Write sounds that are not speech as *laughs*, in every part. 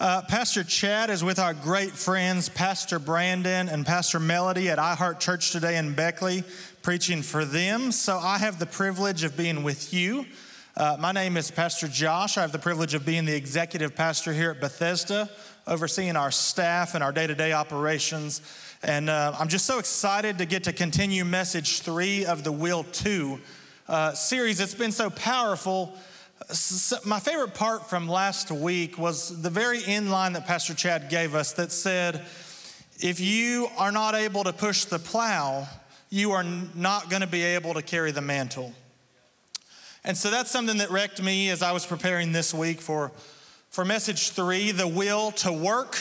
Uh, Pastor Chad is with our great friends, Pastor Brandon and Pastor Melody at iHeart Church today in Beckley, preaching for them. So I have the privilege of being with you. Uh, my name is Pastor Josh. I have the privilege of being the executive pastor here at Bethesda, overseeing our staff and our day to day operations. And uh, I'm just so excited to get to continue message three of the Will 2 uh, series. It's been so powerful my favorite part from last week was the very end line that Pastor Chad gave us that said, if you are not able to push the plow, you are not going to be able to carry the mantle. And so that's something that wrecked me as I was preparing this week for, for message three the will to work.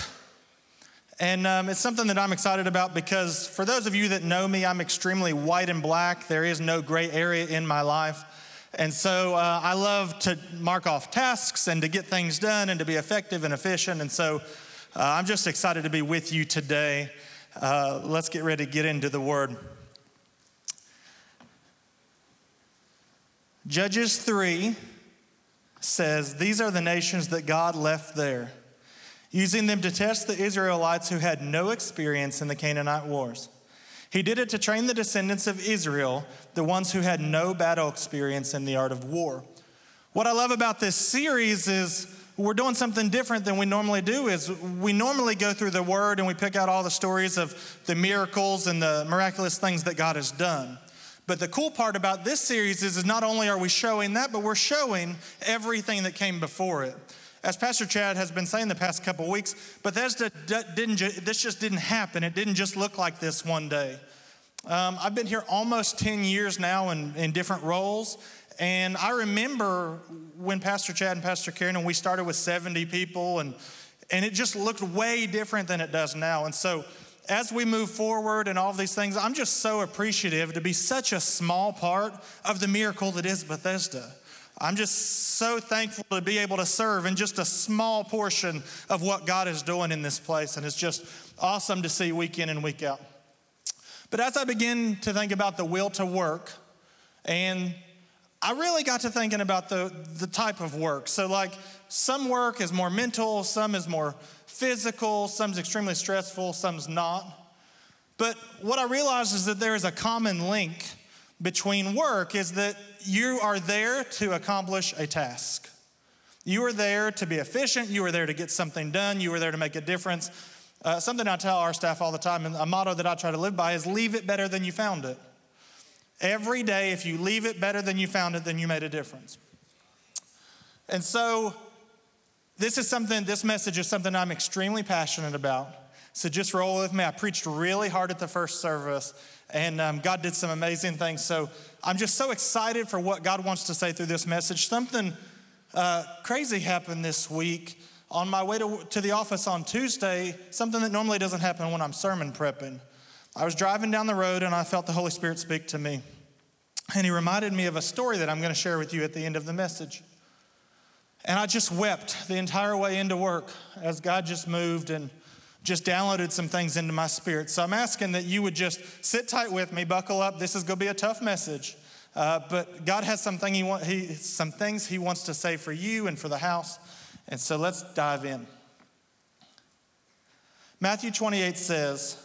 And um, it's something that I'm excited about because for those of you that know me, I'm extremely white and black. There is no gray area in my life. And so uh, I love to mark off tasks and to get things done and to be effective and efficient. And so uh, I'm just excited to be with you today. Uh, let's get ready to get into the word. Judges 3 says, These are the nations that God left there, using them to test the Israelites who had no experience in the Canaanite wars. He did it to train the descendants of Israel, the ones who had no battle experience in the art of war. What I love about this series is we're doing something different than we normally do is we normally go through the word and we pick out all the stories of the miracles and the miraculous things that God has done. But the cool part about this series is, is not only are we showing that, but we're showing everything that came before it. As Pastor Chad has been saying the past couple weeks, Bethesda didn't, this just didn't happen. It didn't just look like this one day. Um, I've been here almost 10 years now in, in different roles. And I remember when Pastor Chad and Pastor Karen and we started with 70 people, and, and it just looked way different than it does now. And so, as we move forward and all these things, I'm just so appreciative to be such a small part of the miracle that is Bethesda. I'm just so thankful to be able to serve in just a small portion of what God is doing in this place. And it's just awesome to see week in and week out. But as I begin to think about the will to work, and I really got to thinking about the, the type of work. So, like, some work is more mental, some is more physical, some's extremely stressful, some's not. But what I realized is that there is a common link between work is that you are there to accomplish a task. You are there to be efficient. You are there to get something done. You are there to make a difference. Uh, something I tell our staff all the time, and a motto that I try to live by is leave it better than you found it. Every day, if you leave it better than you found it, then you made a difference. And so, this is something, this message is something I'm extremely passionate about. So just roll with me. I preached really hard at the first service, and um, God did some amazing things. So I'm just so excited for what God wants to say through this message. Something uh, crazy happened this week. On my way to, to the office on Tuesday, something that normally doesn't happen when I'm sermon prepping. I was driving down the road and I felt the Holy Spirit speak to me. And He reminded me of a story that I'm going to share with you at the end of the message. And I just wept the entire way into work as God just moved and just downloaded some things into my spirit. So I'm asking that you would just sit tight with me, buckle up. This is going to be a tough message. Uh, but God has something he want, he, some things He wants to say for you and for the house. And so let's dive in. Matthew 28 says,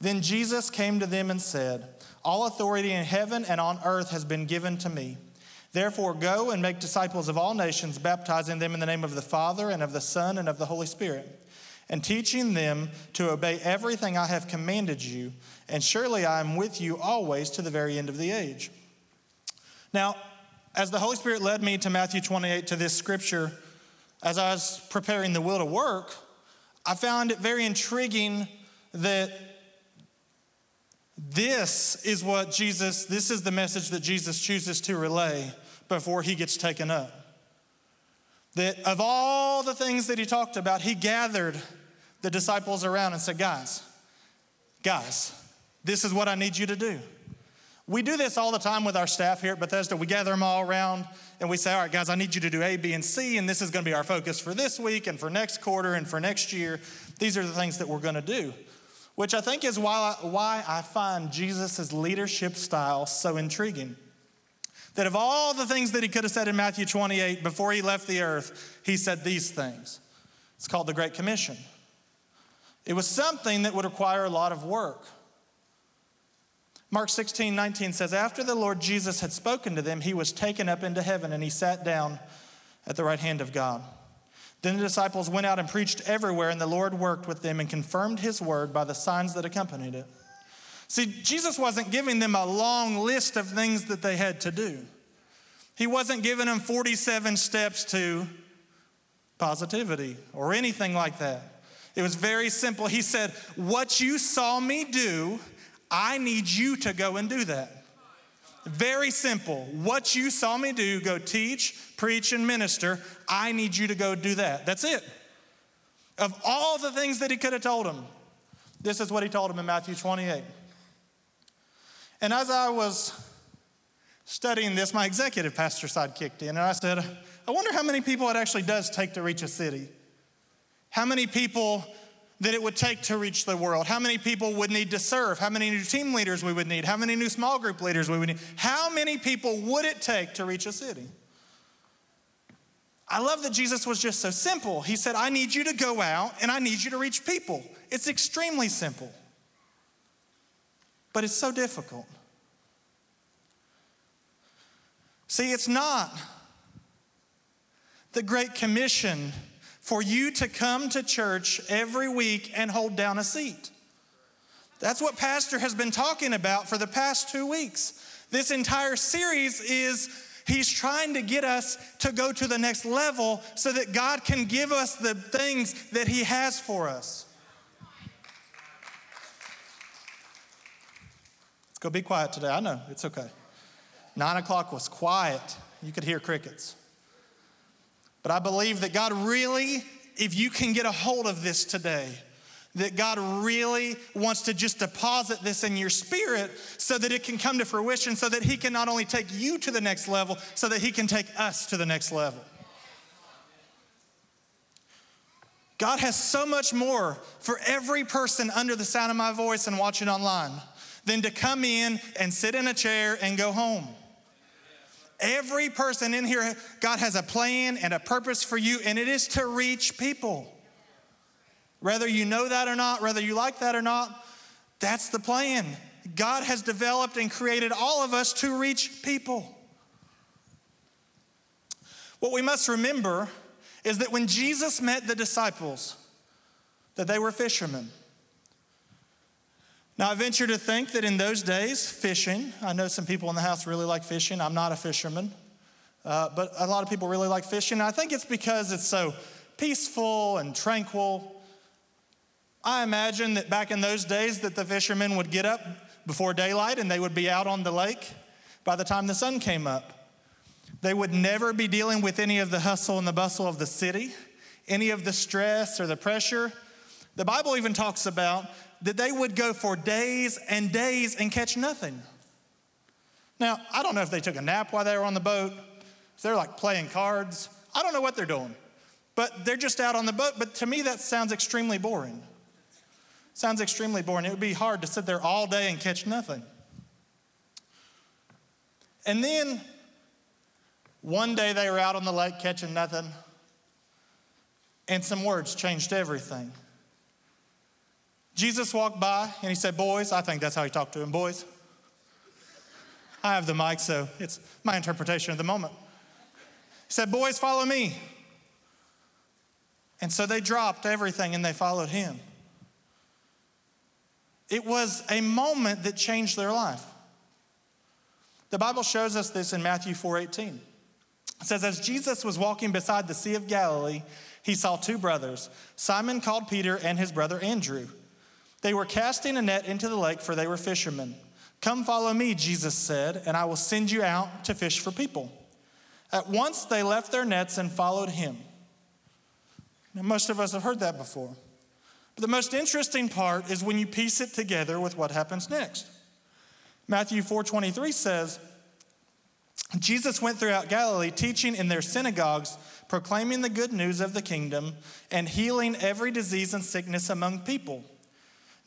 Then Jesus came to them and said, All authority in heaven and on earth has been given to me. Therefore, go and make disciples of all nations, baptizing them in the name of the Father and of the Son and of the Holy Spirit and teaching them to obey everything I have commanded you, and surely I am with you always to the very end of the age. Now, as the Holy Spirit led me to Matthew 28 to this scripture, as I was preparing the will to work, I found it very intriguing that this is what Jesus, this is the message that Jesus chooses to relay before he gets taken up. That of all the things that he talked about, he gathered the disciples around and said, Guys, guys, this is what I need you to do. We do this all the time with our staff here at Bethesda. We gather them all around and we say, All right, guys, I need you to do A, B, and C, and this is going to be our focus for this week and for next quarter and for next year. These are the things that we're going to do, which I think is why I, why I find Jesus' leadership style so intriguing. That of all the things that he could have said in Matthew 28 before he left the earth, he said these things. It's called the Great Commission. It was something that would require a lot of work. Mark 16, 19 says, After the Lord Jesus had spoken to them, he was taken up into heaven and he sat down at the right hand of God. Then the disciples went out and preached everywhere, and the Lord worked with them and confirmed his word by the signs that accompanied it. See, Jesus wasn't giving them a long list of things that they had to do. He wasn't giving them 47 steps to positivity or anything like that. It was very simple. He said, What you saw me do, I need you to go and do that. Very simple. What you saw me do, go teach, preach, and minister, I need you to go do that. That's it. Of all the things that he could have told him, this is what he told him in Matthew 28. And as I was studying this, my executive pastor side kicked in, and I said, I wonder how many people it actually does take to reach a city. How many people that it would take to reach the world, how many people would need to serve, how many new team leaders we would need, how many new small group leaders we would need, how many people would it take to reach a city? I love that Jesus was just so simple. He said, I need you to go out and I need you to reach people. It's extremely simple, but it's so difficult. See, it's not the Great Commission for you to come to church every week and hold down a seat. That's what Pastor has been talking about for the past two weeks. This entire series is he's trying to get us to go to the next level so that God can give us the things that he has for us. Let's go be quiet today. I know, it's okay. Nine o'clock was quiet. You could hear crickets. But I believe that God really, if you can get a hold of this today, that God really wants to just deposit this in your spirit so that it can come to fruition, so that He can not only take you to the next level, so that He can take us to the next level. God has so much more for every person under the sound of my voice and watching online than to come in and sit in a chair and go home. Every person in here, God has a plan and a purpose for you, and it is to reach people. Whether you know that or not, whether you like that or not, that's the plan. God has developed and created all of us to reach people. What we must remember is that when Jesus met the disciples, that they were fishermen. Now, I venture to think that in those days, fishing, I know some people in the house really like fishing. I'm not a fisherman, uh, but a lot of people really like fishing. I think it's because it's so peaceful and tranquil. I imagine that back in those days that the fishermen would get up before daylight and they would be out on the lake by the time the sun came up. They would never be dealing with any of the hustle and the bustle of the city, any of the stress or the pressure. The Bible even talks about that they would go for days and days and catch nothing. Now, I don't know if they took a nap while they were on the boat, if they're like playing cards. I don't know what they're doing, but they're just out on the boat. But to me, that sounds extremely boring. Sounds extremely boring. It would be hard to sit there all day and catch nothing. And then one day they were out on the lake catching nothing, and some words changed everything. Jesus walked by and he said, Boys, I think that's how he talked to him, boys. I have the mic, so it's my interpretation of the moment. He said, Boys, follow me. And so they dropped everything and they followed him. It was a moment that changed their life. The Bible shows us this in Matthew 4:18. It says, As Jesus was walking beside the Sea of Galilee, he saw two brothers, Simon called Peter and his brother Andrew. They were casting a net into the lake, for they were fishermen. Come follow me, Jesus said, and I will send you out to fish for people. At once they left their nets and followed him. Now, most of us have heard that before. But the most interesting part is when you piece it together with what happens next. Matthew 4:23 says, Jesus went throughout Galilee, teaching in their synagogues, proclaiming the good news of the kingdom, and healing every disease and sickness among people.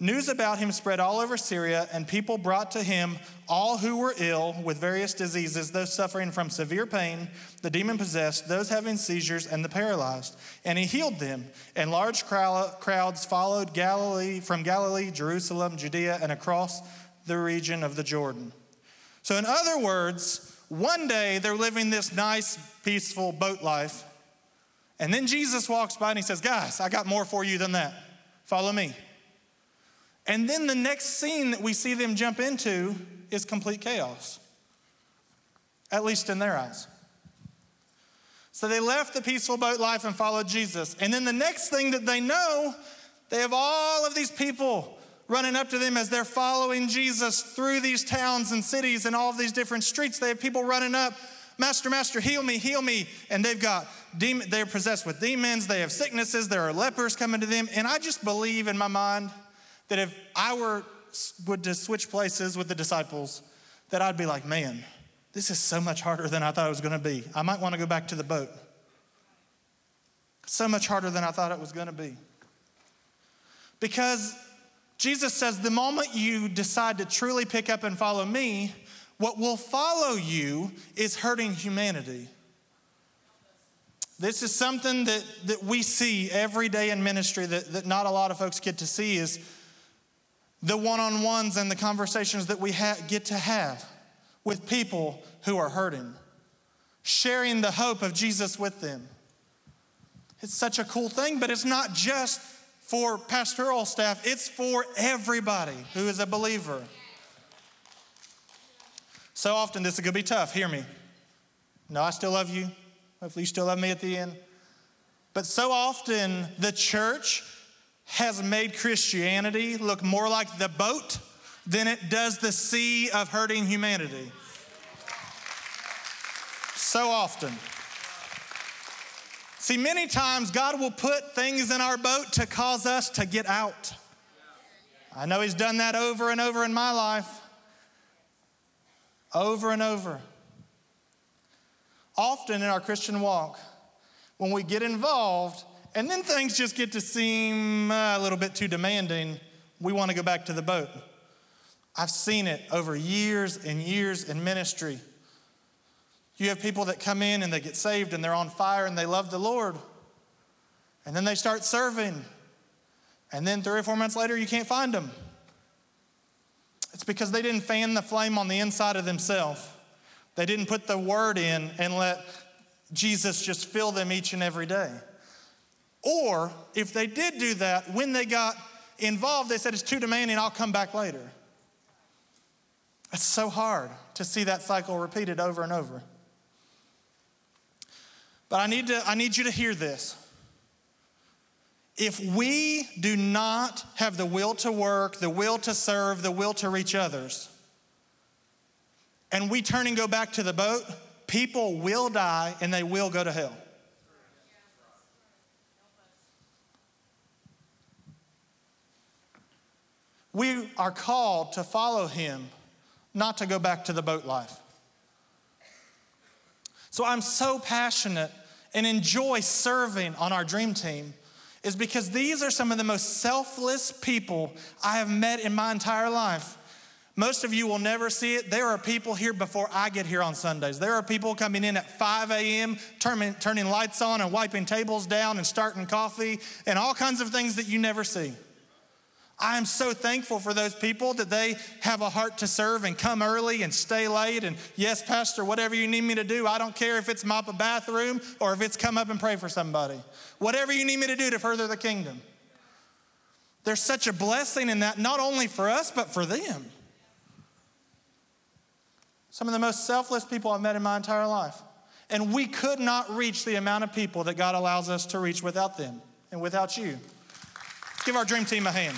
News about him spread all over Syria, and people brought to him all who were ill with various diseases, those suffering from severe pain, the demon possessed, those having seizures, and the paralyzed. And he healed them. And large crowds followed Galilee from Galilee, Jerusalem, Judea, and across the region of the Jordan. So, in other words, one day they're living this nice, peaceful boat life. And then Jesus walks by and he says, Guys, I got more for you than that. Follow me. And then the next scene that we see them jump into is complete chaos, at least in their eyes. So they left the peaceful boat life and followed Jesus. And then the next thing that they know, they have all of these people running up to them as they're following Jesus through these towns and cities and all of these different streets. They have people running up, Master, Master, heal me, heal me. And they've got they're possessed with demons, they have sicknesses, there are lepers coming to them. And I just believe in my mind that if I were would to switch places with the disciples, that I'd be like, man, this is so much harder than I thought it was going to be. I might want to go back to the boat. So much harder than I thought it was going to be. Because Jesus says, the moment you decide to truly pick up and follow me, what will follow you is hurting humanity. This is something that, that we see every day in ministry that, that not a lot of folks get to see is the one on ones and the conversations that we ha- get to have with people who are hurting, sharing the hope of Jesus with them. It's such a cool thing, but it's not just for pastoral staff, it's for everybody who is a believer. So often, this is going to be tough. Hear me. No, I still love you. Hopefully, you still love me at the end. But so often, the church has made Christianity look more like the boat than it does the sea of hurting humanity. So often. See, many times God will put things in our boat to cause us to get out. I know He's done that over and over in my life. Over and over. Often in our Christian walk, when we get involved, and then things just get to seem uh, a little bit too demanding. We want to go back to the boat. I've seen it over years and years in ministry. You have people that come in and they get saved and they're on fire and they love the Lord. And then they start serving. And then three or four months later, you can't find them. It's because they didn't fan the flame on the inside of themselves. They didn't put the word in and let Jesus just fill them each and every day. Or if they did do that, when they got involved, they said, It's too demanding, I'll come back later. It's so hard to see that cycle repeated over and over. But I need, to, I need you to hear this. If we do not have the will to work, the will to serve, the will to reach others, and we turn and go back to the boat, people will die and they will go to hell. We are called to follow him, not to go back to the boat life. So I'm so passionate and enjoy serving on our dream team is because these are some of the most selfless people I have met in my entire life. Most of you will never see it. There are people here before I get here on Sundays. There are people coming in at 5 a.m., turning, turning lights on and wiping tables down and starting coffee and all kinds of things that you never see. I am so thankful for those people that they have a heart to serve and come early and stay late. And yes, Pastor, whatever you need me to do, I don't care if it's mop a bathroom or if it's come up and pray for somebody. Whatever you need me to do to further the kingdom. There's such a blessing in that, not only for us, but for them. Some of the most selfless people I've met in my entire life. And we could not reach the amount of people that God allows us to reach without them and without you. Let's give our dream team a hand.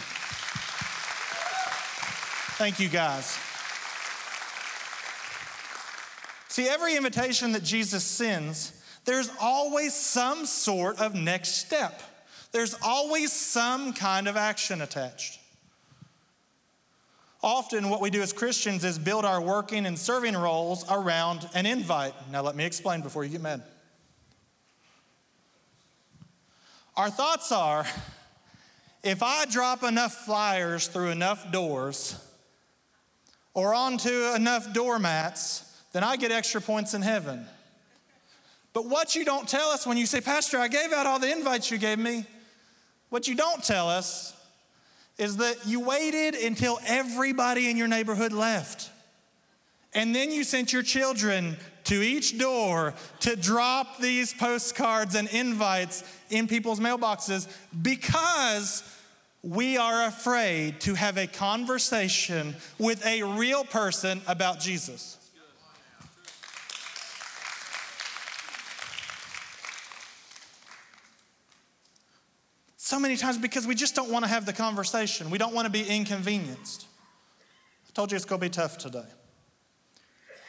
Thank you, guys. See, every invitation that Jesus sends, there's always some sort of next step. There's always some kind of action attached. Often, what we do as Christians is build our working and serving roles around an invite. Now, let me explain before you get mad. Our thoughts are if I drop enough flyers through enough doors or onto enough doormats, then I get extra points in heaven. But what you don't tell us when you say, Pastor, I gave out all the invites you gave me, what you don't tell us is that you waited until everybody in your neighborhood left. And then you sent your children to each door to drop these postcards and invites in people's mailboxes because we are afraid to have a conversation with a real person about Jesus. So many times because we just don't want to have the conversation. We don't want to be inconvenienced. I told you it's going to be tough today.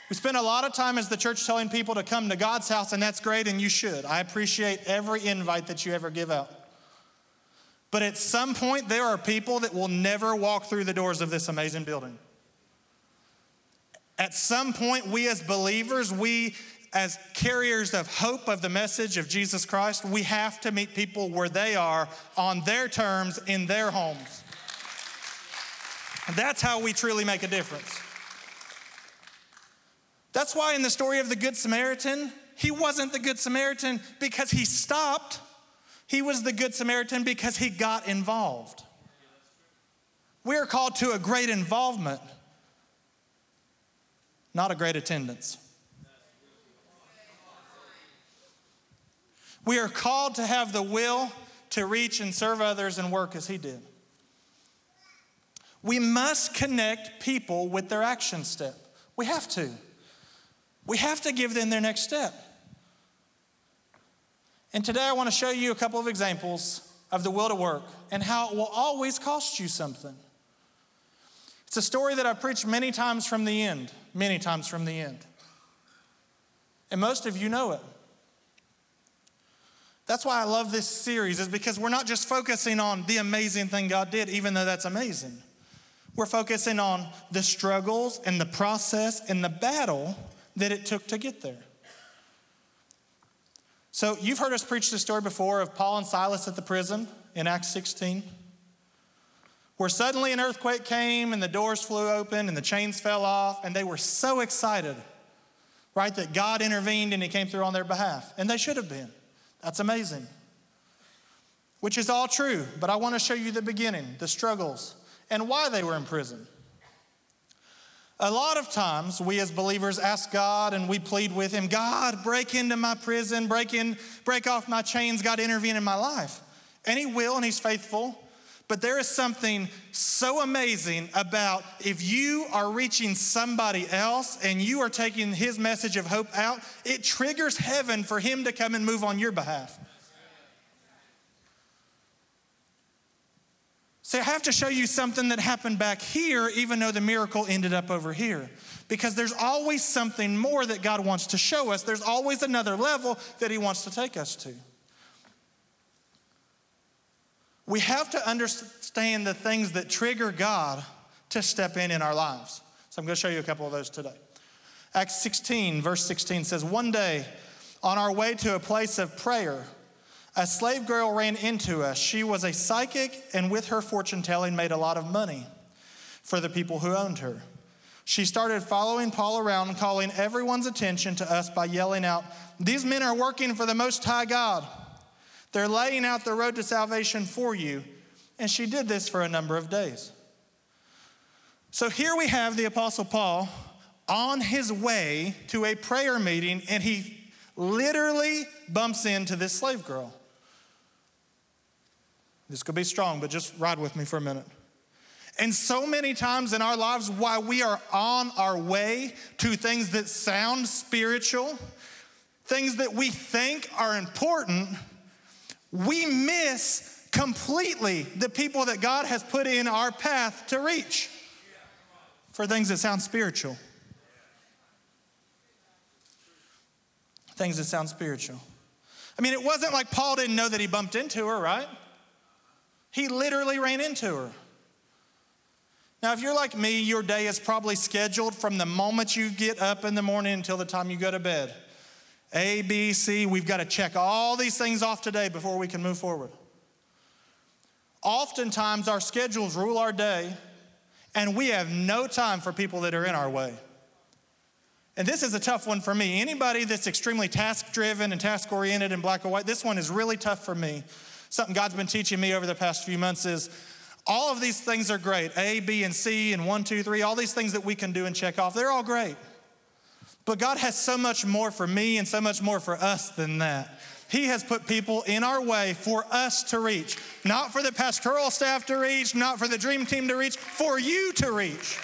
We spend a lot of time as the church telling people to come to God's house, and that's great, and you should. I appreciate every invite that you ever give out. But at some point, there are people that will never walk through the doors of this amazing building. At some point, we as believers, we as carriers of hope of the message of Jesus Christ, we have to meet people where they are on their terms in their homes. And that's how we truly make a difference. That's why in the story of the Good Samaritan, he wasn't the Good Samaritan because he stopped. He was the Good Samaritan because he got involved. We are called to a great involvement, not a great attendance. We are called to have the will to reach and serve others and work as he did. We must connect people with their action step. We have to. We have to give them their next step. And today I want to show you a couple of examples of the will to work and how it will always cost you something. It's a story that I've preached many times from the end, many times from the end. And most of you know it. That's why I love this series, is because we're not just focusing on the amazing thing God did, even though that's amazing. We're focusing on the struggles and the process and the battle that it took to get there. So, you've heard us preach the story before of Paul and Silas at the prison in Acts 16, where suddenly an earthquake came and the doors flew open and the chains fell off, and they were so excited, right, that God intervened and He came through on their behalf. And they should have been. That's amazing. Which is all true, but I want to show you the beginning, the struggles, and why they were in prison. A lot of times, we as believers ask God and we plead with Him, God, break into my prison, break in, break off my chains, God, intervene in my life. And He will, and He's faithful. But there is something so amazing about if you are reaching somebody else and you are taking His message of hope out, it triggers heaven for Him to come and move on your behalf. So I have to show you something that happened back here, even though the miracle ended up over here. Because there's always something more that God wants to show us, there's always another level that He wants to take us to. We have to understand the things that trigger God to step in in our lives. So I'm going to show you a couple of those today. Acts 16, verse 16 says, One day, on our way to a place of prayer, a slave girl ran into us. She was a psychic and with her fortune telling made a lot of money for the people who owned her. She started following Paul around, calling everyone's attention to us by yelling out, These men are working for the Most High God. They're laying out the road to salvation for you. And she did this for a number of days. So here we have the Apostle Paul on his way to a prayer meeting, and he literally bumps into this slave girl. This could be strong, but just ride with me for a minute. And so many times in our lives, while we are on our way to things that sound spiritual, things that we think are important, we miss completely the people that God has put in our path to reach for things that sound spiritual. Things that sound spiritual. I mean, it wasn't like Paul didn't know that he bumped into her, right? He literally ran into her. Now, if you're like me, your day is probably scheduled from the moment you get up in the morning until the time you go to bed. A, B, C, we've got to check all these things off today before we can move forward. Oftentimes, our schedules rule our day, and we have no time for people that are in our way. And this is a tough one for me. Anybody that's extremely task driven and task oriented and black or white, this one is really tough for me. Something God's been teaching me over the past few months is all of these things are great A, B, and C, and one, two, three, all these things that we can do and check off, they're all great. But God has so much more for me and so much more for us than that. He has put people in our way for us to reach, not for the pastoral staff to reach, not for the dream team to reach, for you to reach.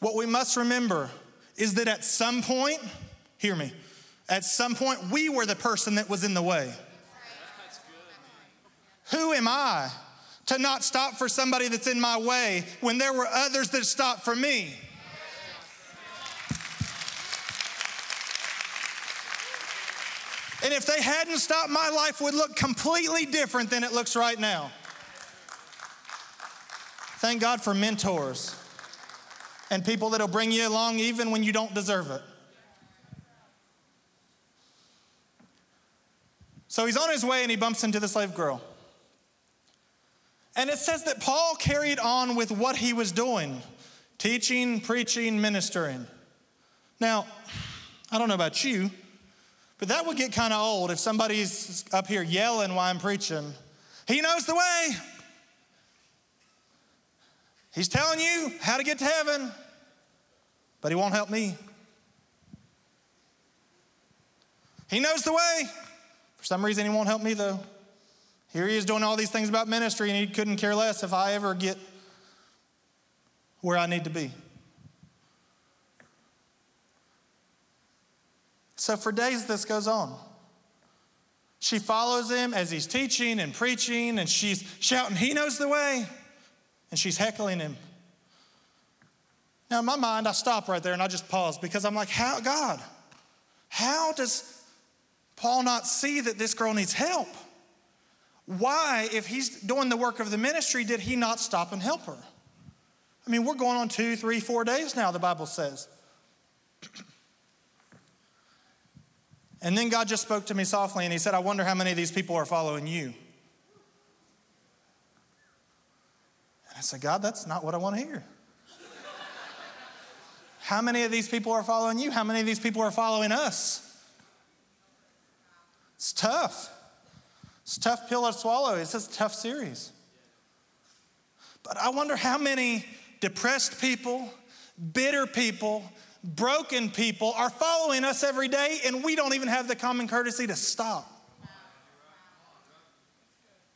What we must remember is that at some point, hear me, at some point, we were the person that was in the way. Who am I to not stop for somebody that's in my way when there were others that stopped for me? And if they hadn't stopped, my life would look completely different than it looks right now. Thank God for mentors and people that'll bring you along even when you don't deserve it. So he's on his way and he bumps into the slave girl. And it says that Paul carried on with what he was doing teaching, preaching, ministering. Now, I don't know about you, but that would get kind of old if somebody's up here yelling while I'm preaching. He knows the way. He's telling you how to get to heaven, but he won't help me. He knows the way. Some reason, he won't help me, though. Here he is doing all these things about ministry, and he couldn't care less if I ever get where I need to be. So for days, this goes on. She follows him as he's teaching and preaching, and she's shouting, He knows the way. And she's heckling him. Now, in my mind, I stop right there and I just pause because I'm like, How, God, how does Paul not see that this girl needs help? Why, if he's doing the work of the ministry, did he not stop and help her? I mean, we're going on two, three, four days now, the Bible says. *clears throat* And then God just spoke to me softly and he said, I wonder how many of these people are following you. And I said, God, that's not what I want to hear. *laughs* how many of these people are following you? How many of these people are following us? It's tough. It's tough pill to swallow. It's a tough series. But I wonder how many depressed people, bitter people, broken people are following us every day, and we don't even have the common courtesy to stop.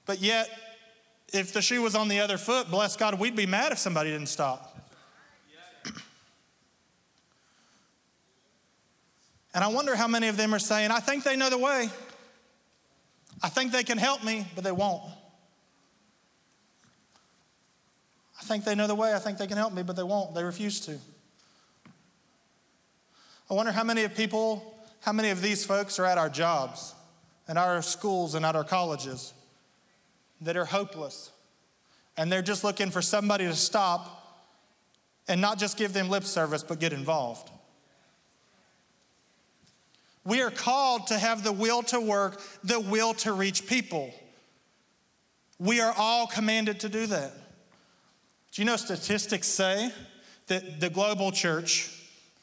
But yet, if the shoe was on the other foot, bless God, we'd be mad if somebody didn't stop. And I wonder how many of them are saying, I think they know the way. I think they can help me, but they won't. I think they know the way. I think they can help me, but they won't. They refuse to. I wonder how many of people, how many of these folks are at our jobs and our schools and at our colleges that are hopeless and they're just looking for somebody to stop and not just give them lip service, but get involved. We are called to have the will to work, the will to reach people. We are all commanded to do that. Do you know statistics say that the global church,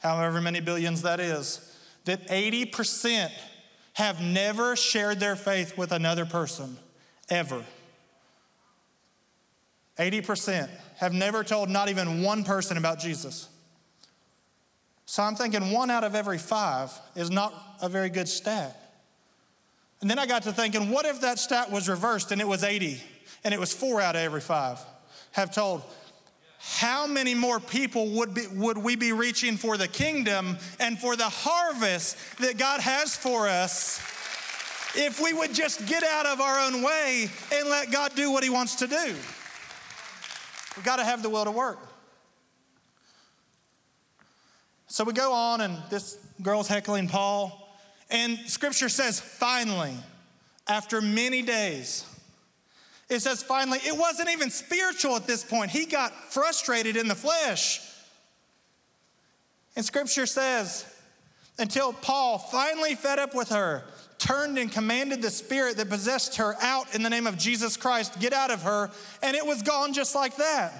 however many billions that is, that 80% have never shared their faith with another person, ever. 80% have never told not even one person about Jesus. So I'm thinking one out of every five is not a very good stat. And then I got to thinking, what if that stat was reversed and it was 80 and it was four out of every five have told? How many more people would, be, would we be reaching for the kingdom and for the harvest that God has for us if we would just get out of our own way and let God do what He wants to do? We've got to have the will to work. So we go on, and this girl's heckling Paul. And scripture says, finally, after many days, it says, finally, it wasn't even spiritual at this point. He got frustrated in the flesh. And scripture says, until Paul finally fed up with her, turned and commanded the spirit that possessed her out in the name of Jesus Christ, get out of her, and it was gone just like that.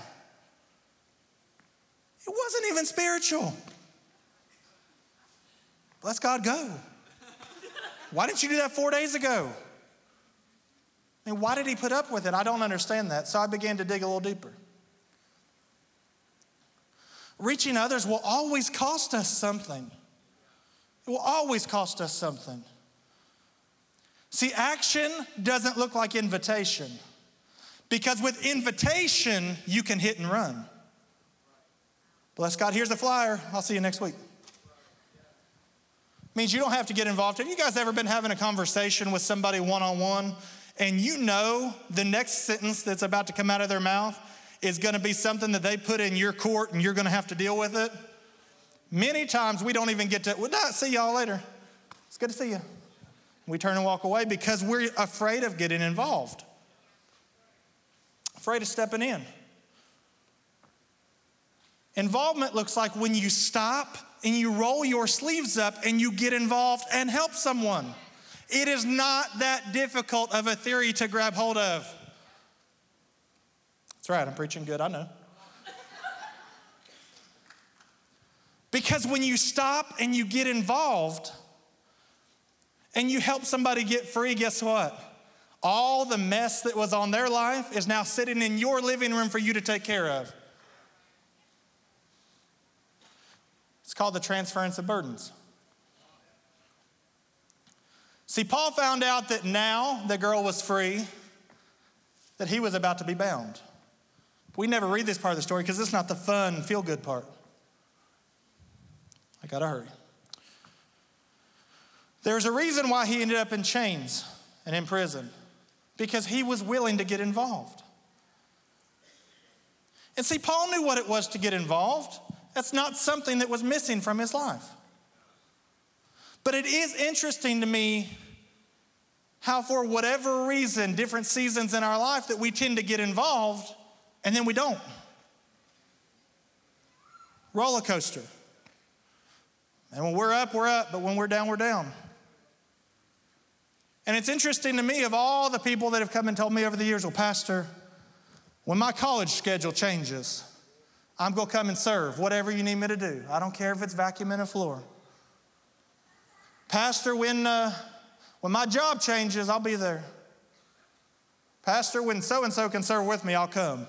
It wasn't even spiritual. Bless God, go. Why didn't you do that four days ago? And why did he put up with it? I don't understand that. So I began to dig a little deeper. Reaching others will always cost us something. It will always cost us something. See, action doesn't look like invitation because with invitation, you can hit and run. Bless God. Here's the flyer. I'll see you next week. Means you don't have to get involved. Have you guys ever been having a conversation with somebody one on one and you know the next sentence that's about to come out of their mouth is going to be something that they put in your court and you're going to have to deal with it? Many times we don't even get to, well, not see y'all later. It's good to see you. We turn and walk away because we're afraid of getting involved, afraid of stepping in. Involvement looks like when you stop and you roll your sleeves up and you get involved and help someone. It is not that difficult of a theory to grab hold of. That's right, I'm preaching good, I know. Because when you stop and you get involved and you help somebody get free, guess what? All the mess that was on their life is now sitting in your living room for you to take care of. It's called the transference of burdens. See, Paul found out that now the girl was free, that he was about to be bound. We never read this part of the story because it's not the fun, feel good part. I gotta hurry. There's a reason why he ended up in chains and in prison because he was willing to get involved. And see, Paul knew what it was to get involved. That's not something that was missing from his life. But it is interesting to me how, for whatever reason, different seasons in our life, that we tend to get involved and then we don't. Roller coaster. And when we're up, we're up, but when we're down, we're down. And it's interesting to me of all the people that have come and told me over the years, well, Pastor, when my college schedule changes, I'm going to come and serve whatever you need me to do. I don't care if it's vacuuming a floor. Pastor, when, uh, when my job changes, I'll be there. Pastor, when so and so can serve with me, I'll come.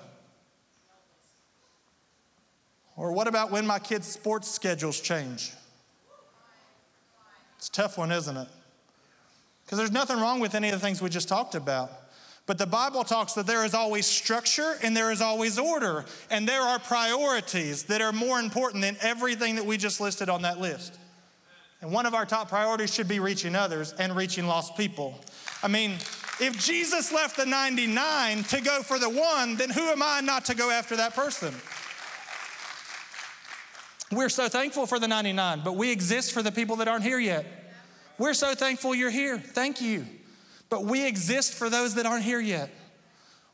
Or what about when my kids' sports schedules change? It's a tough one, isn't it? Because there's nothing wrong with any of the things we just talked about. But the Bible talks that there is always structure and there is always order, and there are priorities that are more important than everything that we just listed on that list. And one of our top priorities should be reaching others and reaching lost people. I mean, if Jesus left the 99 to go for the one, then who am I not to go after that person? We're so thankful for the 99, but we exist for the people that aren't here yet. We're so thankful you're here. Thank you. But we exist for those that aren't here yet.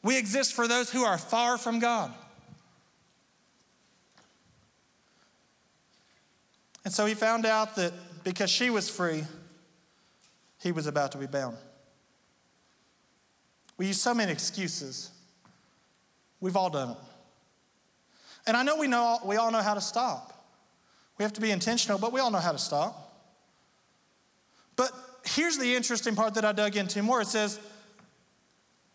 We exist for those who are far from God. And so he found out that because she was free, he was about to be bound. We use so many excuses. We've all done it. And I know we know we all know how to stop. We have to be intentional, but we all know how to stop. But here's the interesting part that I dug into more. It says,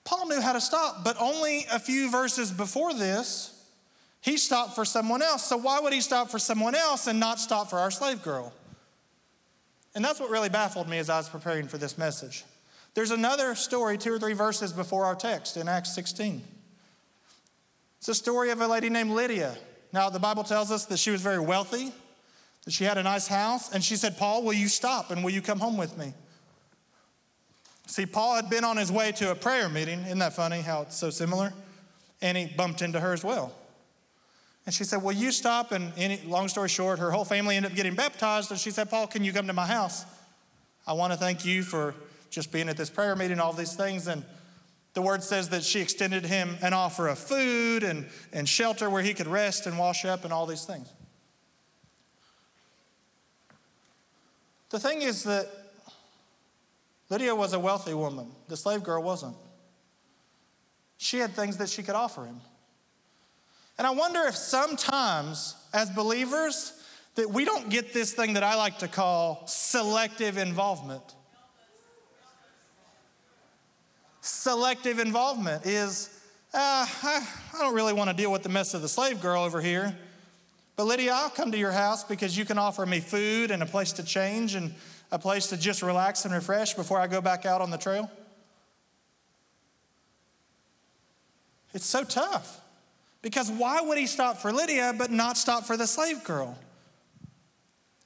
Paul knew how to stop, but only a few verses before this, he stopped for someone else. So why would he stop for someone else and not stop for our slave girl? And that's what really baffled me as I was preparing for this message. There's another story, two or three verses before our text in Acts 16. It's a story of a lady named Lydia. Now, the Bible tells us that she was very wealthy. She had a nice house, and she said, Paul, will you stop and will you come home with me? See, Paul had been on his way to a prayer meeting. Isn't that funny how it's so similar? And he bumped into her as well. And she said, Will you stop? And any, long story short, her whole family ended up getting baptized. And she said, Paul, can you come to my house? I want to thank you for just being at this prayer meeting, all these things. And the word says that she extended him an offer of food and, and shelter where he could rest and wash up and all these things. The thing is that Lydia was a wealthy woman, the slave girl wasn't. She had things that she could offer him. And I wonder if sometimes, as believers, that we don't get this thing that I like to call selective involvement. Selective involvement is, uh, I, I don't really want to deal with the mess of the slave girl over here. But Lydia, I'll come to your house because you can offer me food and a place to change and a place to just relax and refresh before I go back out on the trail. It's so tough. Because why would he stop for Lydia but not stop for the slave girl?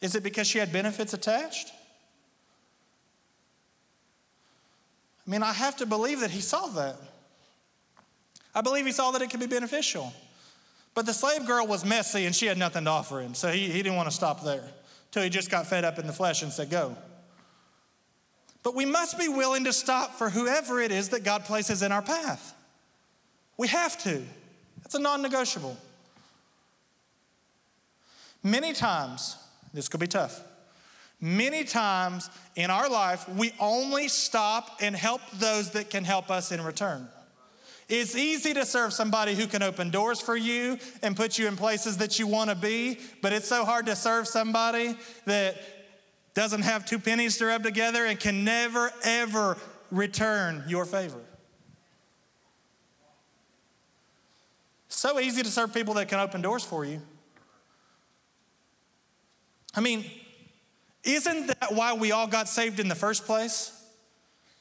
Is it because she had benefits attached? I mean, I have to believe that he saw that. I believe he saw that it could be beneficial. But the slave girl was messy and she had nothing to offer him, so he, he didn't want to stop there until he just got fed up in the flesh and said, Go. But we must be willing to stop for whoever it is that God places in our path. We have to. It's a non negotiable. Many times, this could be tough. Many times in our life, we only stop and help those that can help us in return. It's easy to serve somebody who can open doors for you and put you in places that you want to be, but it's so hard to serve somebody that doesn't have two pennies to rub together and can never, ever return your favor. So easy to serve people that can open doors for you. I mean, isn't that why we all got saved in the first place?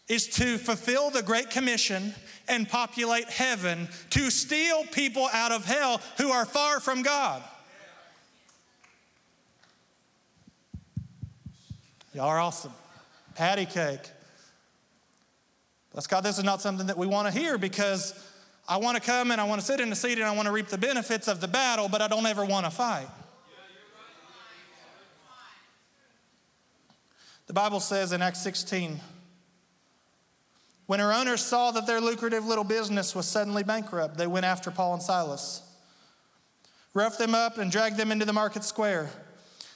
Is to fulfill the Great Commission and populate heaven, to steal people out of hell who are far from God. Y'all are awesome. Patty cake. Bless God, this is not something that we want to hear because I want to come and I want to sit in the seat and I want to reap the benefits of the battle, but I don't ever want to fight. The Bible says in Acts 16, when her owners saw that their lucrative little business was suddenly bankrupt, they went after Paul and Silas, roughed them up, and dragged them into the market square.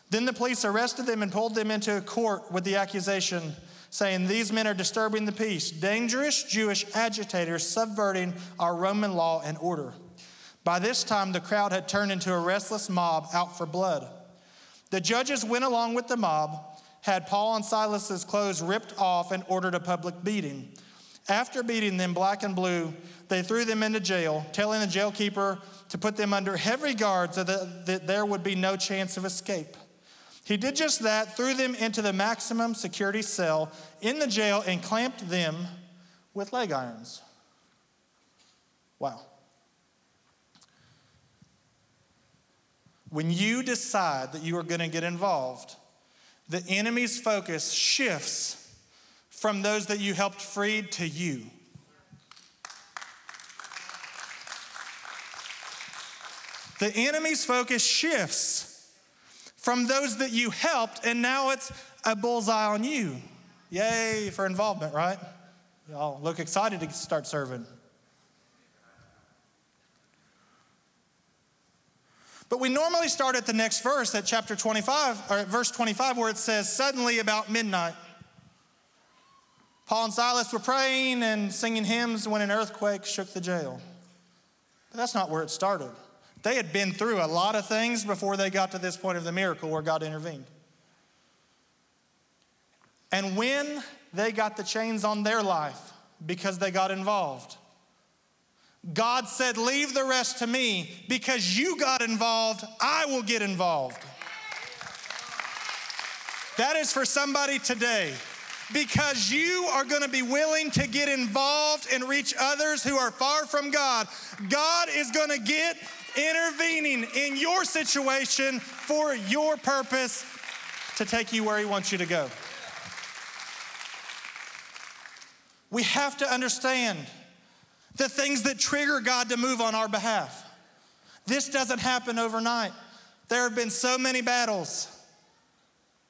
Then the police arrested them and pulled them into a court with the accusation saying, These men are disturbing the peace, dangerous Jewish agitators subverting our Roman law and order. By this time, the crowd had turned into a restless mob out for blood. The judges went along with the mob, had Paul and Silas's clothes ripped off, and ordered a public beating. After beating them black and blue, they threw them into jail, telling the jailkeeper to put them under heavy guard so that, that there would be no chance of escape. He did just that, threw them into the maximum security cell in the jail, and clamped them with leg irons. Wow. When you decide that you are going to get involved, the enemy's focus shifts from those that you helped freed to you. The enemy's focus shifts from those that you helped, and now it's a bullseye on you. Yay for involvement, right? Y'all look excited to start serving. But we normally start at the next verse, at chapter 25, or at verse 25, where it says, Suddenly about midnight. Paul and Silas were praying and singing hymns when an earthquake shook the jail. But that's not where it started. They had been through a lot of things before they got to this point of the miracle where God intervened. And when they got the chains on their life because they got involved, God said, Leave the rest to me because you got involved, I will get involved. That is for somebody today. Because you are going to be willing to get involved and reach others who are far from God, God is going to get intervening in your situation for your purpose to take you where He wants you to go. We have to understand the things that trigger God to move on our behalf. This doesn't happen overnight. There have been so many battles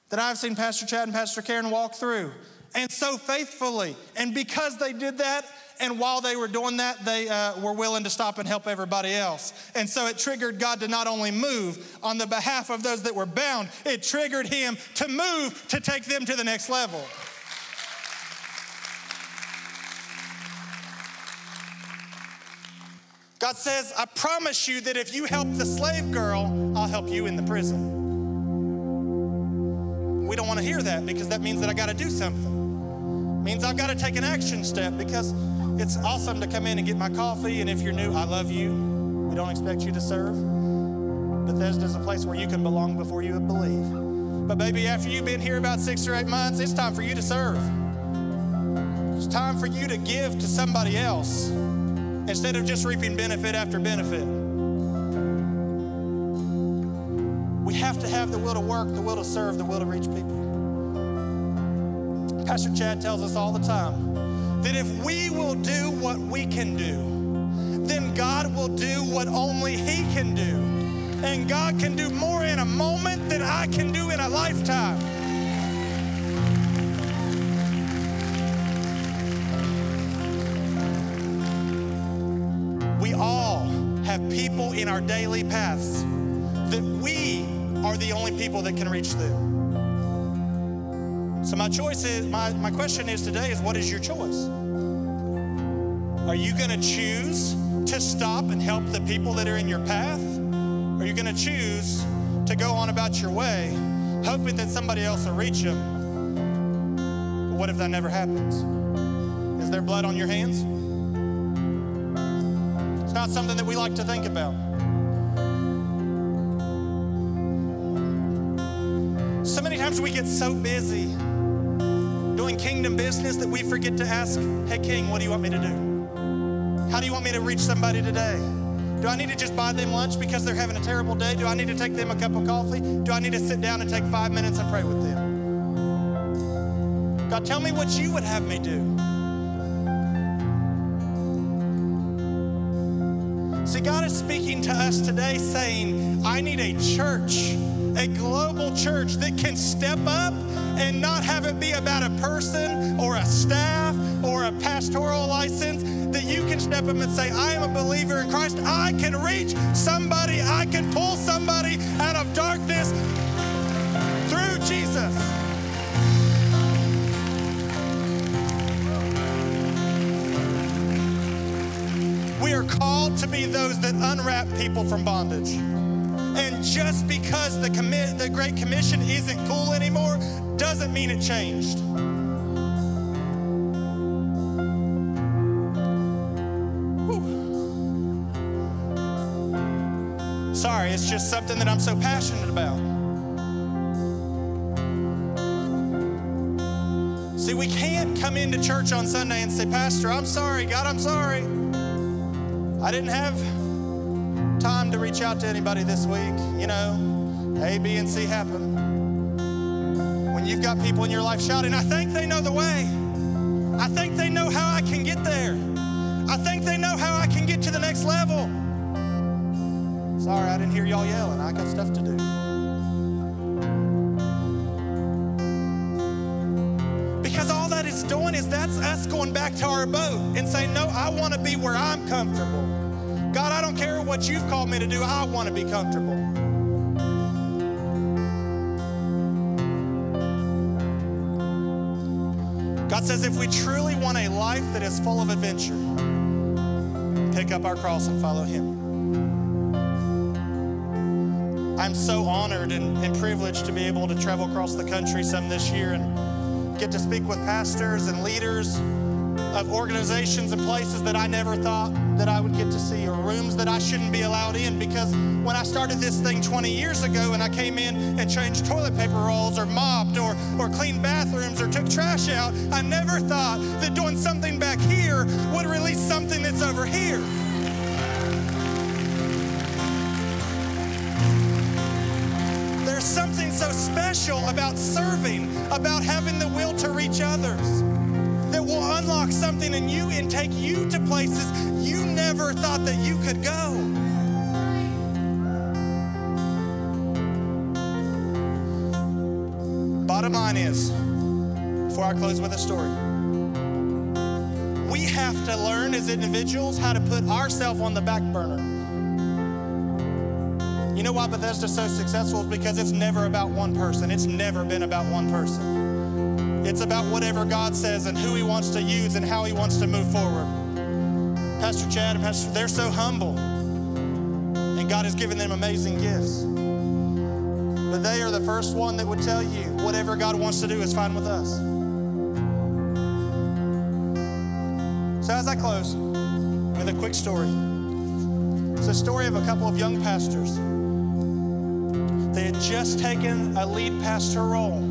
that I've seen Pastor Chad and Pastor Karen walk through. And so faithfully. And because they did that, and while they were doing that, they uh, were willing to stop and help everybody else. And so it triggered God to not only move on the behalf of those that were bound, it triggered Him to move to take them to the next level. God says, I promise you that if you help the slave girl, I'll help you in the prison. We don't want to hear that because that means that I got to do something. It means I've got to take an action step because it's awesome to come in and get my coffee. And if you're new, I love you. We don't expect you to serve. Bethesda's a place where you can belong before you believe. But baby, after you've been here about six or eight months, it's time for you to serve. It's time for you to give to somebody else instead of just reaping benefit after benefit. We have to have the will to work, the will to serve, the will to reach people. Pastor Chad tells us all the time that if we will do what we can do, then God will do what only He can do. And God can do more in a moment than I can do in a lifetime. We all have people in our daily paths that we are the only people that can reach them. So my choice is, my, my question is today is what is your choice? Are you gonna choose to stop and help the people that are in your path? Or are you gonna choose to go on about your way, hoping that somebody else will reach them? But what if that never happens? Is there blood on your hands? It's not something that we like to think about. So many times we get so busy doing kingdom business that we forget to ask, hey, King, what do you want me to do? How do you want me to reach somebody today? Do I need to just buy them lunch because they're having a terrible day? Do I need to take them a cup of coffee? Do I need to sit down and take five minutes and pray with them? God, tell me what you would have me do. See, God is speaking to us today saying, I need a church, a global church that can step up and not have it be about a person or a staff or a pastoral license, that you can step up and say, I am a believer in Christ. I can reach somebody, I can pull somebody out of darkness through Jesus. We are called to be those that unwrap people from bondage. And just because the, commit, the Great Commission isn't cool anymore doesn't mean it changed. Whew. Sorry, it's just something that I'm so passionate about. See, we can't come into church on Sunday and say, Pastor, I'm sorry. God, I'm sorry. I didn't have to reach out to anybody this week. You know, A, B, and C happen. When you've got people in your life shouting, I think they know the way. I think they know how I can get there. I think they know how I can get to the next level. Sorry, I didn't hear y'all yelling. I got stuff to do. Because all that is doing is that's us going back to our boat and saying, No, I want to be where I'm comfortable. God, I don't care what you've called me to do, I want to be comfortable. God says if we truly want a life that is full of adventure, pick up our cross and follow Him. I'm so honored and, and, privileged to be able to travel across the country some this year and get to speak with pastors and leaders of organizations and places that I never thought that I would get to see, or rooms that I shouldn't be allowed in. Because when I started this thing 20 years ago and I came in and changed toilet paper rolls, or mopped, or, or cleaned bathrooms, or took trash out, I never thought that doing something back here would release something that's over here. There's something so special about serving, about having the will to reach others will unlock something in you and take you to places you never thought that you could go. bottom line is, before I close with a story, we have to learn as individuals how to put ourselves on the back burner. You know why Bethesda's so successful is because it's never about one person. It's never been about one person. It's about whatever God says and who He wants to use and how He wants to move forward. Pastor Chad and Pastor, they're so humble. And God has given them amazing gifts. But they are the first one that would tell you whatever God wants to do is fine with us. So, as I close with a quick story, it's a story of a couple of young pastors. They had just taken a lead pastor role.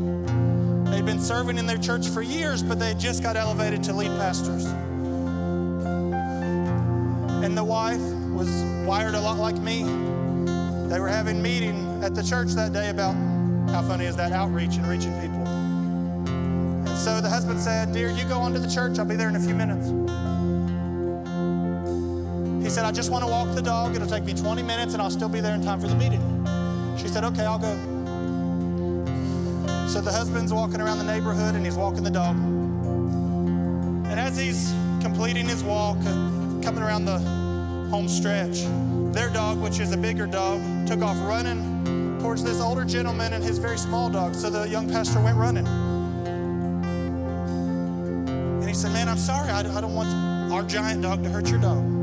They'd been serving in their church for years, but they just got elevated to lead pastors. And the wife was wired a lot like me. They were having meeting at the church that day about how funny is that outreach and reaching people. And so the husband said, "Dear, you go on to the church. I'll be there in a few minutes." He said, "I just want to walk the dog. It'll take me 20 minutes, and I'll still be there in time for the meeting." She said, "Okay, I'll go." So the husband's walking around the neighborhood and he's walking the dog. And as he's completing his walk, uh, coming around the home stretch, their dog, which is a bigger dog, took off running towards this older gentleman and his very small dog. So the young pastor went running. And he said, Man, I'm sorry. I, I don't want our giant dog to hurt your dog.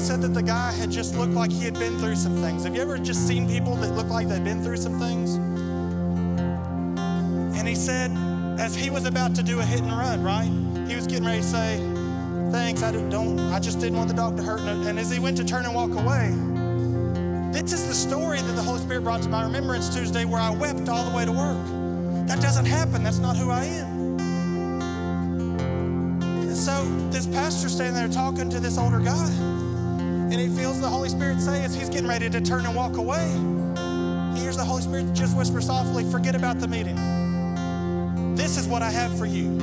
Said that the guy had just looked like he had been through some things. Have you ever just seen people that look like they've been through some things? And he said, as he was about to do a hit and run, right? He was getting ready to say, Thanks, I don't, I just didn't want the dog to hurt. And as he went to turn and walk away, this is the story that the Holy Spirit brought to my remembrance Tuesday where I wept all the way to work. That doesn't happen. That's not who I am. And so this pastor standing there talking to this older guy, and he feels the Holy Spirit say as he's getting ready to turn and walk away, he hears the Holy Spirit just whisper softly, forget about the meeting. This is what I have for you.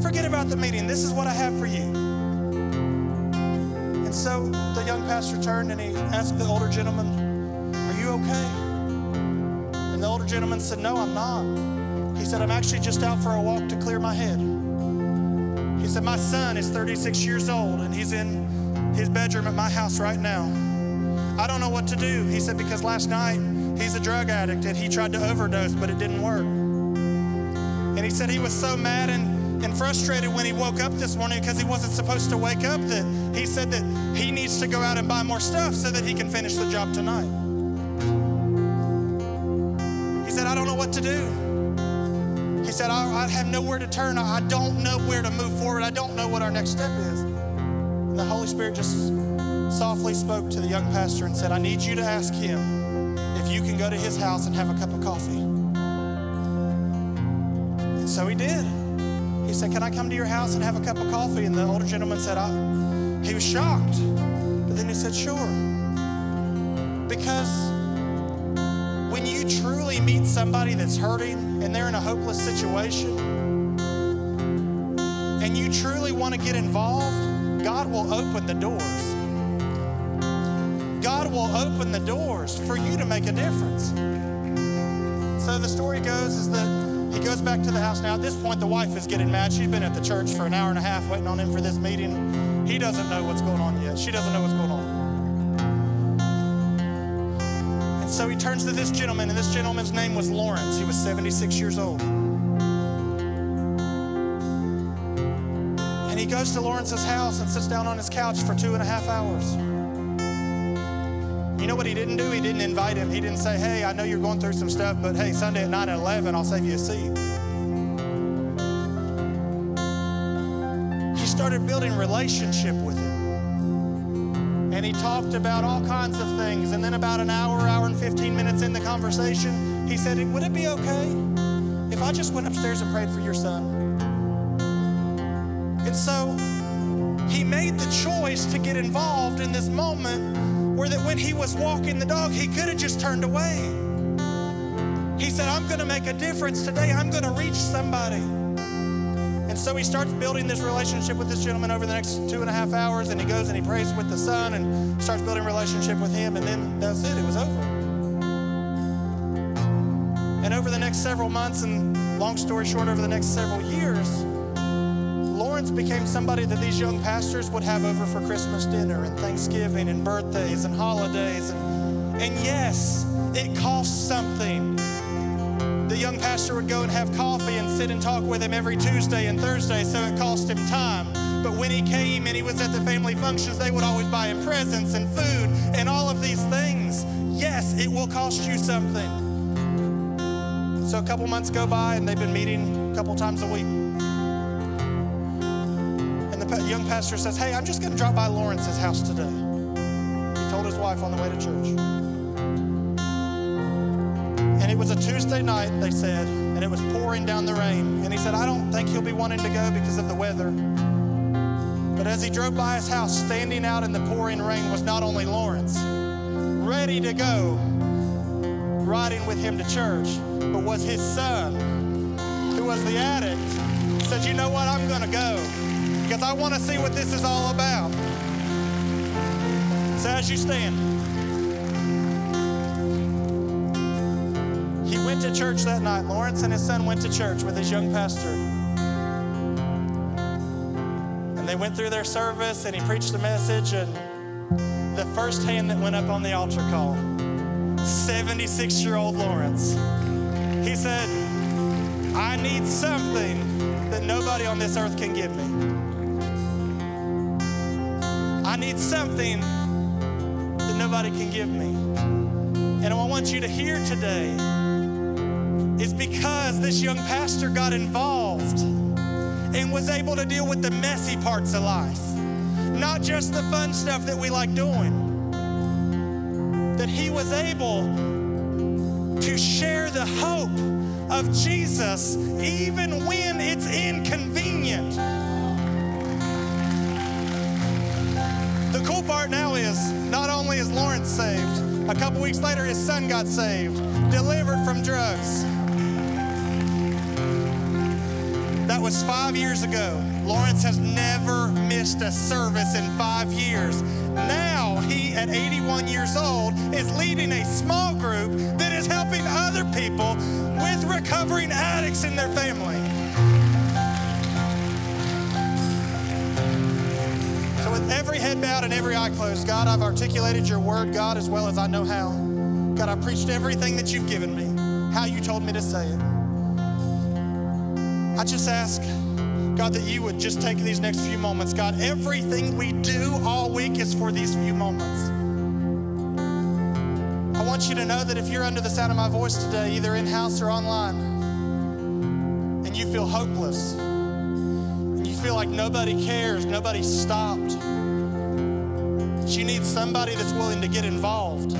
Forget about the meeting. This is what I have for you. And so the young pastor turned and he asked the older gentleman, Are you okay? And the older gentleman said, No, I'm not. He said, I'm actually just out for a walk to clear my head. Said, My son is 36 years old and he's in his bedroom at my house right now. I don't know what to do. He said, Because last night he's a drug addict and he tried to overdose, but it didn't work. And he said he was so mad and and frustrated when he woke up this morning because he wasn't supposed to wake up that he said that he needs to go out and buy more stuff so that he can finish the job tonight. He said, I don't know what to do. Said, I, I have nowhere to turn. I, I don't know where to move forward. I don't know what our next step is. And the Holy Spirit just softly spoke to the young pastor and said, I need you to ask him if you can go to his house and have a cup of coffee. And so he did. He said, Can I come to your house and have a cup of coffee? And the older gentleman said, I, He was shocked. But then he said, Sure. Because when you truly meet somebody that's hurting and they're in a hopeless situation, and you truly want to get involved, God will open the doors. God will open the doors for you to make a difference. So the story goes is that he goes back to the house. Now, at this point, the wife is getting mad. She's been at the church for an hour and a half waiting on him for this meeting. He doesn't know what's going on yet. She doesn't know what's going on. So he turns to this gentleman, and this gentleman's name was Lawrence. He was 76 years old. And he goes to Lawrence's house and sits down on his couch for two and a half hours. You know what he didn't do? He didn't invite him. He didn't say, hey, I know you're going through some stuff, but hey, Sunday at 9 and 11, I'll save you a seat. He started building relationship with him. And he talked about all kinds of things. And then about an hour, hour and 15 minutes in the conversation, he said, would it be okay if I just went upstairs and prayed for your son? And so he made the choice to get involved in this moment where that when he was walking the dog, he could have just turned away. He said, I'm going to make a difference today. I'm going to reach somebody. So he starts building this relationship with this gentleman over the next two and a half hours, and he goes and he prays with the son and starts building relationship with him, and then that's it, it was over. And over the next several months, and long story short, over the next several years, Lawrence became somebody that these young pastors would have over for Christmas dinner and Thanksgiving and birthdays and holidays. And, and yes, it cost something. The young pastor would go and have coffee and sit and talk with him every Tuesday and Thursday, so it cost him time. But when he came and he was at the family functions, they would always buy him presents and food and all of these things. Yes, it will cost you something. So a couple months go by and they've been meeting a couple times a week. And the young pastor says, Hey, I'm just going to drop by Lawrence's house today. He told his wife on the way to church. Was a Tuesday night, they said, and it was pouring down the rain. And he said, I don't think he'll be wanting to go because of the weather. But as he drove by his house, standing out in the pouring rain was not only Lawrence, ready to go, riding with him to church, but was his son, who was the addict, said, You know what? I'm going to go because I want to see what this is all about. So as you stand, he went to church that night. Lawrence and his son went to church with his young pastor. And they went through their service and he preached the message. And the first hand that went up on the altar call, 76 year old Lawrence, he said, I need something that nobody on this earth can give me. I need something that nobody can give me. And I want you to hear today is because this young pastor got involved and was able to deal with the messy parts of life, not just the fun stuff that we like doing. That he was able to share the hope of Jesus even when it's inconvenient. The cool part now is not only is Lawrence saved, a couple weeks later his son got saved, delivered from drugs. Was five years ago. Lawrence has never missed a service in five years. Now he, at 81 years old, is leading a small group that is helping other people with recovering addicts in their family. So, with every head bowed and every eye closed, God, I've articulated your word, God, as well as I know how. God, I preached everything that you've given me, how you told me to say it. I just ask, God, that you would just take these next few moments. God, everything we do all week is for these few moments. I want you to know that if you're under the sound of my voice today, either in house or online, and you feel hopeless, and you feel like nobody cares, nobody stopped, you need somebody that's willing to get involved,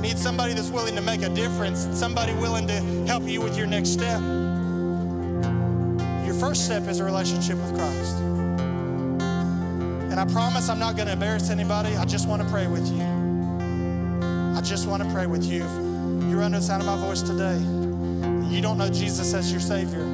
need somebody that's willing to make a difference, somebody willing to help you with your next step. First step is a relationship with Christ. And I promise I'm not going to embarrass anybody. I just want to pray with you. I just want to pray with you. If you're under the sound of my voice today, you don't know Jesus as your Savior.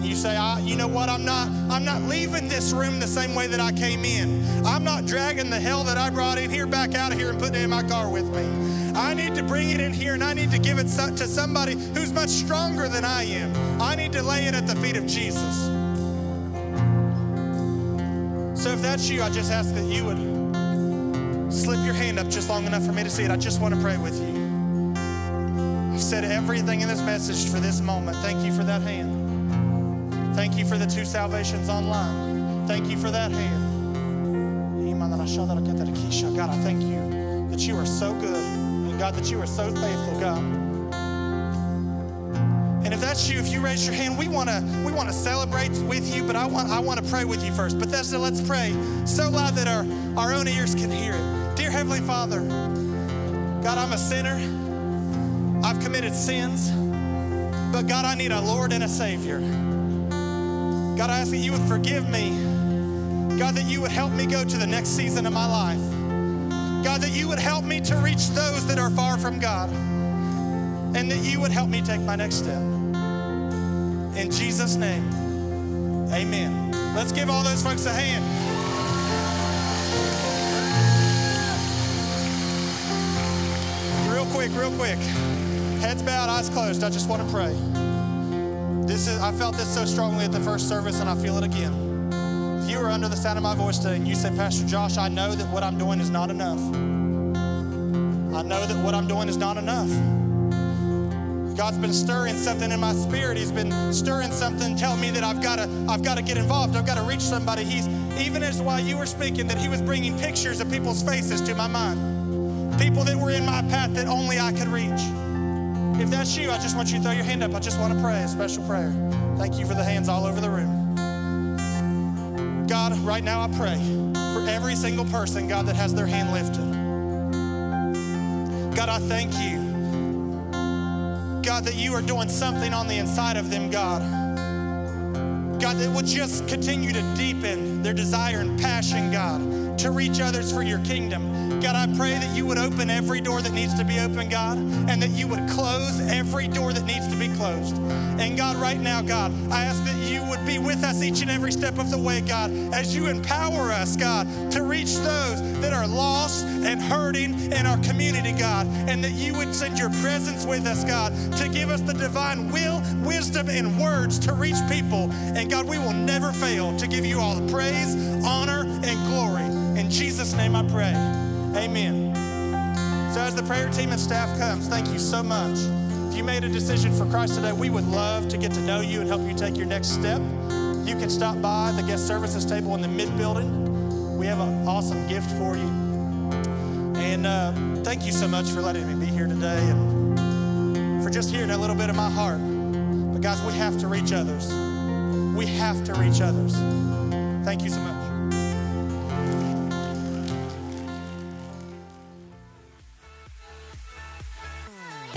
You say, I, you know what? I'm not, I'm not leaving this room the same way that I came in. I'm not dragging the hell that I brought in here back out of here and putting it in my car with me. I need to bring it in here and I need to give it to somebody who's much stronger than I am. I need to lay it at the feet of Jesus. So if that's you, I just ask that you would slip your hand up just long enough for me to see it. I just want to pray with you. I've said everything in this message for this moment. Thank you for that hand. Thank you for the two salvations online. Thank you for that hand. God, I thank you that you are so good. God, that you are so faithful, God. And if that's you, if you raise your hand, we want to we want to celebrate with you, but I want I want to pray with you first. Bethesda, let's pray so loud that our, our own ears can hear it. Dear Heavenly Father, God, I'm a sinner. I've committed sins, but God, I need a Lord and a Savior. God, I ask that you would forgive me. God, that you would help me go to the next season of my life. God, that you would help me to reach those that are far from God. And that you would help me take my next step. In Jesus' name, amen. Let's give all those folks a hand. Real quick, real quick. Heads bowed, eyes closed. I just want to pray. This is I felt this so strongly at the first service, and I feel it again. You are under the sound of my voice today and you say, Pastor Josh, I know that what I'm doing is not enough. I know that what I'm doing is not enough. God's been stirring something in my spirit. He's been stirring something, telling me that I've got to, I've got to get involved. I've got to reach somebody. He's even as while you were speaking, that He was bringing pictures of people's faces to my mind, people that were in my path that only I could reach. If that's you, I just want you to throw your hand up. I just want to pray a special prayer. Thank you for the hands all over the room. God, right now I pray for every single person, God, that has their hand lifted. God, I thank you God, that you are doing something on the inside of them, God. God, that will just continue to deepen their desire and passion, God, to reach others for your kingdom. God, I pray that you would open every door that needs to be open, God, and that you would close every door that needs to be closed. And God, right now, God, I ask that you would be with us each and every step of the way, God, as you empower us, God, to reach those that are lost and hurting in our community, God, and that you would send your presence with us, God, to give us the divine will, wisdom, and words to reach people. And God, we will never fail to give you all the praise, honor, and glory. In Jesus' name I pray. Amen. So, as the prayer team and staff comes, thank you so much. If you made a decision for Christ today, we would love to get to know you and help you take your next step. You can stop by the guest services table in the mid building. We have an awesome gift for you. And uh, thank you so much for letting me be here today and for just hearing a little bit of my heart. But, guys, we have to reach others. We have to reach others. Thank you so much.